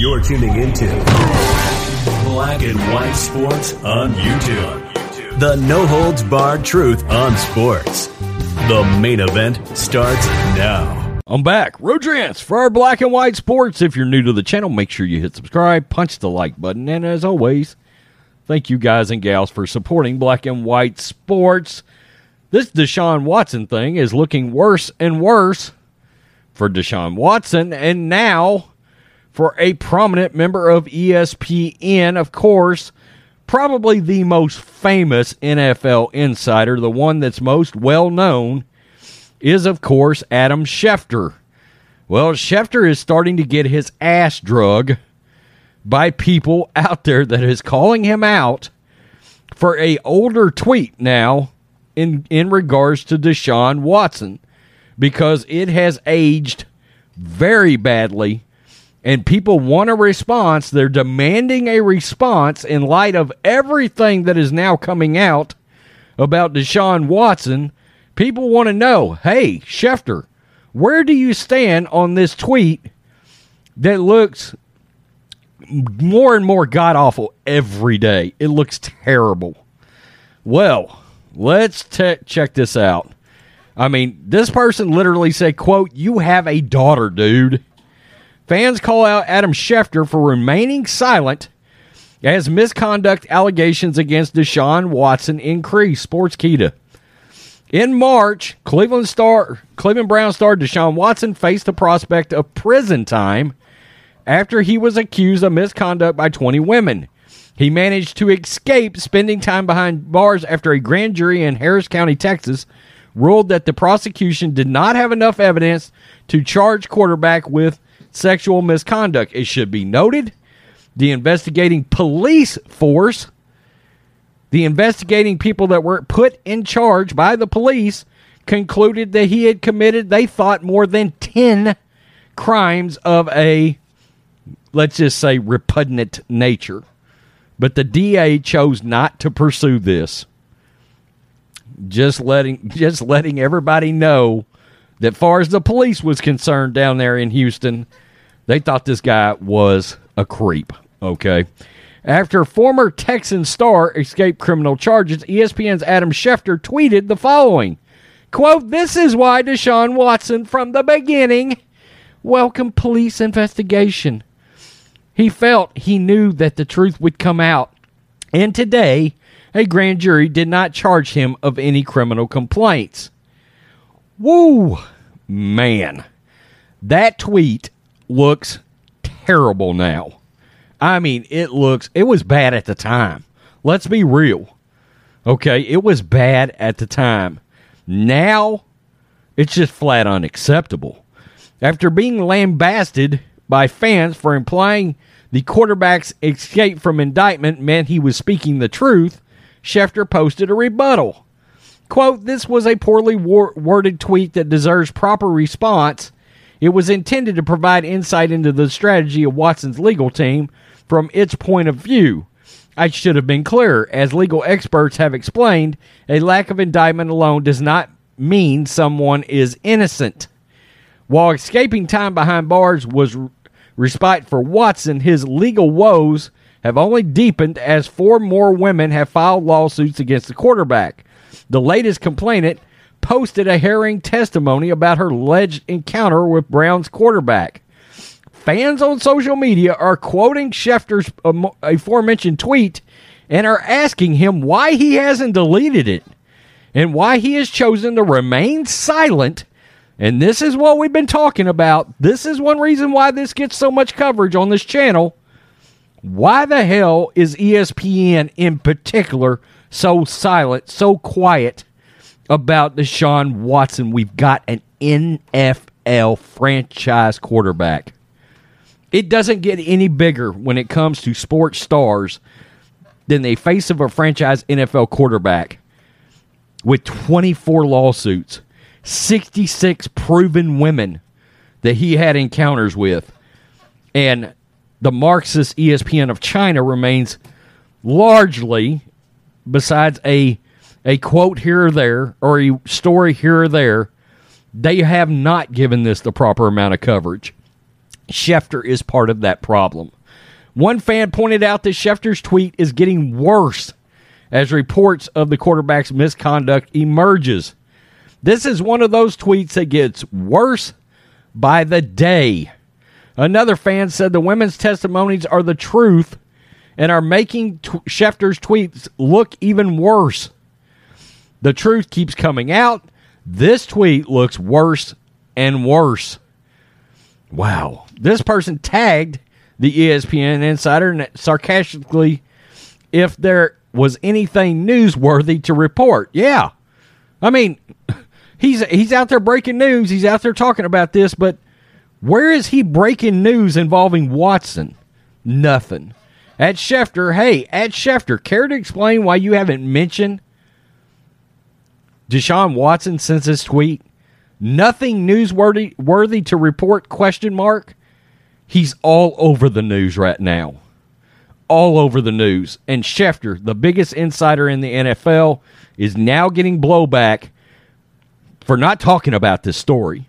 You're tuning into Black and White Sports on YouTube. The no holds barred truth on sports. The main event starts now. I'm back. Rodrance for our black and white sports. If you're new to the channel, make sure you hit subscribe, punch the like button, and as always, thank you guys and gals for supporting black and white sports. This Deshaun Watson thing is looking worse and worse for Deshaun Watson, and now for a prominent member of ESPN, of course, probably the most famous NFL insider, the one that's most well known, is of course Adam Schefter. Well, Schefter is starting to get his ass drug by people out there that is calling him out for a older tweet now in in regards to Deshaun Watson because it has aged very badly and people want a response. They're demanding a response in light of everything that is now coming out about Deshaun Watson. People want to know hey, Schefter, where do you stand on this tweet that looks more and more god awful every day? It looks terrible. Well, let's te- check this out. I mean, this person literally said, quote, you have a daughter, dude. Fans call out Adam Schefter for remaining silent as misconduct allegations against Deshaun Watson increase. Sports Sportskeeda. In March, Cleveland star Cleveland Brown star Deshaun Watson faced the prospect of prison time after he was accused of misconduct by 20 women. He managed to escape spending time behind bars after a grand jury in Harris County, Texas, ruled that the prosecution did not have enough evidence to charge quarterback with sexual misconduct. It should be noted the investigating police force, the investigating people that were put in charge by the police, concluded that he had committed, they thought, more than 10 crimes of a, let's just say, repugnant nature. But the DA chose not to pursue this. Just letting just letting everybody know that far as the police was concerned down there in Houston, they thought this guy was a creep. Okay. After former Texan star escaped criminal charges, ESPN's Adam Schefter tweeted the following quote, This is why Deshaun Watson from the beginning welcomed police investigation. He felt he knew that the truth would come out. And today, a grand jury did not charge him of any criminal complaints. Woo! Man, that tweet looks terrible now. I mean, it looks, it was bad at the time. Let's be real. Okay, it was bad at the time. Now, it's just flat unacceptable. After being lambasted by fans for implying the quarterback's escape from indictment meant he was speaking the truth, Schefter posted a rebuttal. Quote, this was a poorly wor- worded tweet that deserves proper response. It was intended to provide insight into the strategy of Watson's legal team from its point of view. I should have been clearer. As legal experts have explained, a lack of indictment alone does not mean someone is innocent. While escaping time behind bars was respite for Watson, his legal woes have only deepened as four more women have filed lawsuits against the quarterback. The latest complainant posted a harrowing testimony about her alleged encounter with Brown's quarterback. Fans on social media are quoting Schefter's aforementioned tweet and are asking him why he hasn't deleted it and why he has chosen to remain silent. And this is what we've been talking about. This is one reason why this gets so much coverage on this channel. Why the hell is ESPN in particular so silent, so quiet about Deshaun Watson. We've got an NFL franchise quarterback. It doesn't get any bigger when it comes to sports stars than the face of a franchise NFL quarterback with 24 lawsuits, 66 proven women that he had encounters with. And the Marxist ESPN of China remains largely besides a a quote here or there or a story here or there, they have not given this the proper amount of coverage. Schefter is part of that problem. One fan pointed out that Schefter's tweet is getting worse as reports of the quarterback's misconduct emerges. This is one of those tweets that gets worse by the day. Another fan said the women's testimonies are the truth and are making t- Schefter's tweets look even worse. The truth keeps coming out. This tweet looks worse and worse. Wow. This person tagged the ESPN insider and sarcastically if there was anything newsworthy to report. Yeah. I mean, he's he's out there breaking news. He's out there talking about this, but where is he breaking news involving Watson? Nothing. At Schefter, hey, at Schefter, care to explain why you haven't mentioned Deshaun Watson since his tweet? Nothing newsworthy worthy to report question mark. He's all over the news right now. All over the news. And Schefter, the biggest insider in the NFL, is now getting blowback for not talking about this story.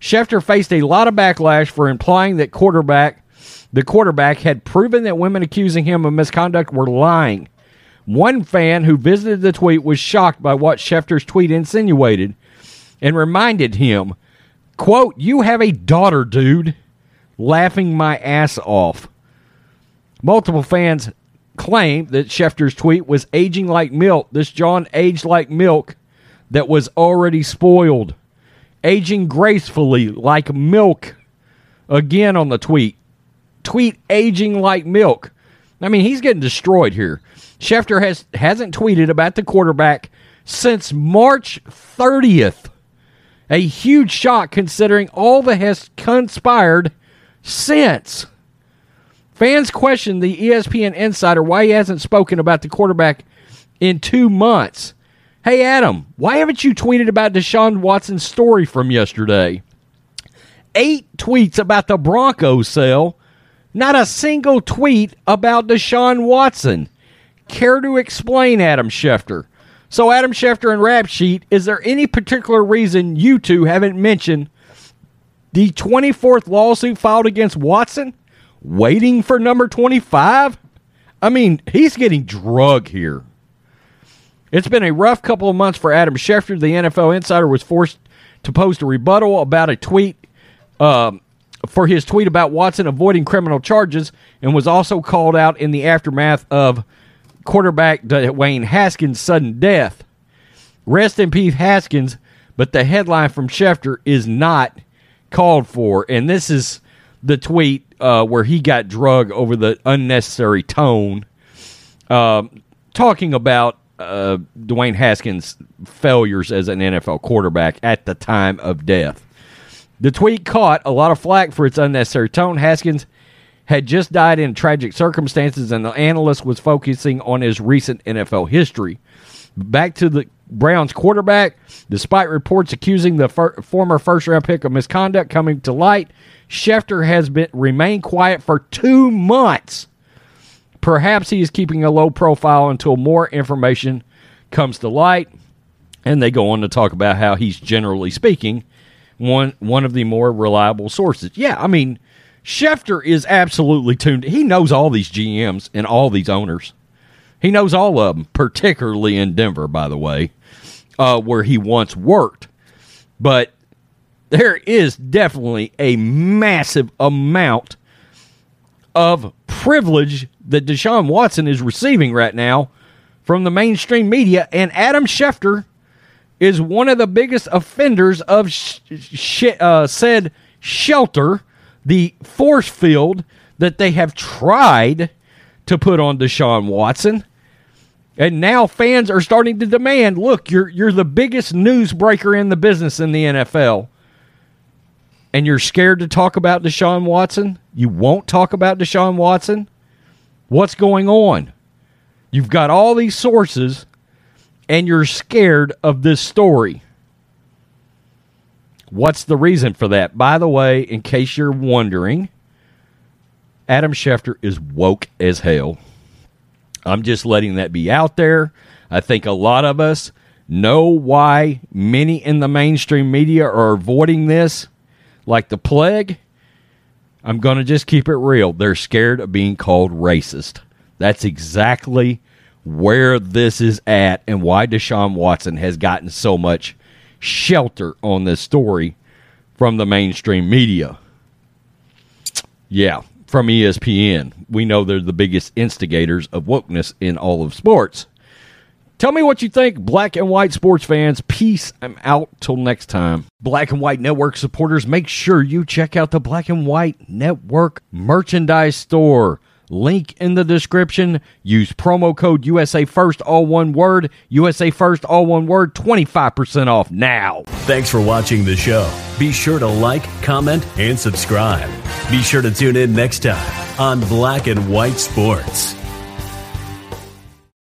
Schefter faced a lot of backlash for implying that quarterback the quarterback had proven that women accusing him of misconduct were lying. One fan who visited the tweet was shocked by what Schefter's tweet insinuated and reminded him, quote, You have a daughter, dude. Laughing my ass off. Multiple fans claimed that Schefter's tweet was aging like milk. This John aged like milk that was already spoiled, aging gracefully like milk. Again on the tweet. Tweet aging like milk. I mean, he's getting destroyed here. Schefter has hasn't tweeted about the quarterback since March 30th. A huge shock considering all that has conspired since. Fans question the ESPN insider why he hasn't spoken about the quarterback in two months. Hey, Adam, why haven't you tweeted about Deshaun Watson's story from yesterday? Eight tweets about the Broncos sale, not a single tweet about Deshaun Watson. Care to explain, Adam Schefter? So, Adam Schefter and Rap Sheet, is there any particular reason you two haven't mentioned the 24th lawsuit filed against Watson? Waiting for number 25? I mean, he's getting drug here. It's been a rough couple of months for Adam Schefter. The NFL insider was forced to post a rebuttal about a tweet um, for his tweet about Watson avoiding criminal charges and was also called out in the aftermath of quarterback Dwayne Haskins' sudden death. Rest in peace, Haskins, but the headline from Schefter is not called for. And this is the tweet uh, where he got drug over the unnecessary tone, uh, talking about uh, Dwayne Haskins' failures as an NFL quarterback at the time of death. The tweet caught a lot of flack for its unnecessary tone. Haskins had just died in tragic circumstances, and the analyst was focusing on his recent NFL history. Back to the Browns quarterback, despite reports accusing the fir- former first round pick of misconduct coming to light, Schefter has been remained quiet for two months. Perhaps he is keeping a low profile until more information comes to light. And they go on to talk about how he's generally speaking one one of the more reliable sources. Yeah, I mean, Schefter is absolutely tuned. He knows all these GMs and all these owners. He knows all of them, particularly in Denver, by the way, uh, where he once worked. But there is definitely a massive amount of privilege that Deshaun Watson is receiving right now from the mainstream media, and Adam Schefter is one of the biggest offenders of sh- sh- uh, said shelter, the force field that they have tried to put on Deshaun Watson. And now fans are starting to demand, look, you're you're the biggest newsbreaker in the business in the NFL. And you're scared to talk about Deshaun Watson? You won't talk about Deshaun Watson? What's going on? You've got all these sources and you're scared of this story. What's the reason for that? By the way, in case you're wondering, Adam Schefter is woke as hell. I'm just letting that be out there. I think a lot of us know why many in the mainstream media are avoiding this like the plague. I'm going to just keep it real. They're scared of being called racist. That's exactly where this is at and why Deshaun Watson has gotten so much shelter on this story from the mainstream media. Yeah, from ESPN. We know they're the biggest instigators of wokeness in all of sports. Tell me what you think, black and white sports fans. Peace. I'm out till next time. Black and White Network supporters, make sure you check out the Black and White Network merchandise store. Link in the description. Use promo code USA First, all one word. USA First, all one word. 25% off now. Thanks for watching the show. Be sure to like, comment, and subscribe. Be sure to tune in next time on Black and White Sports.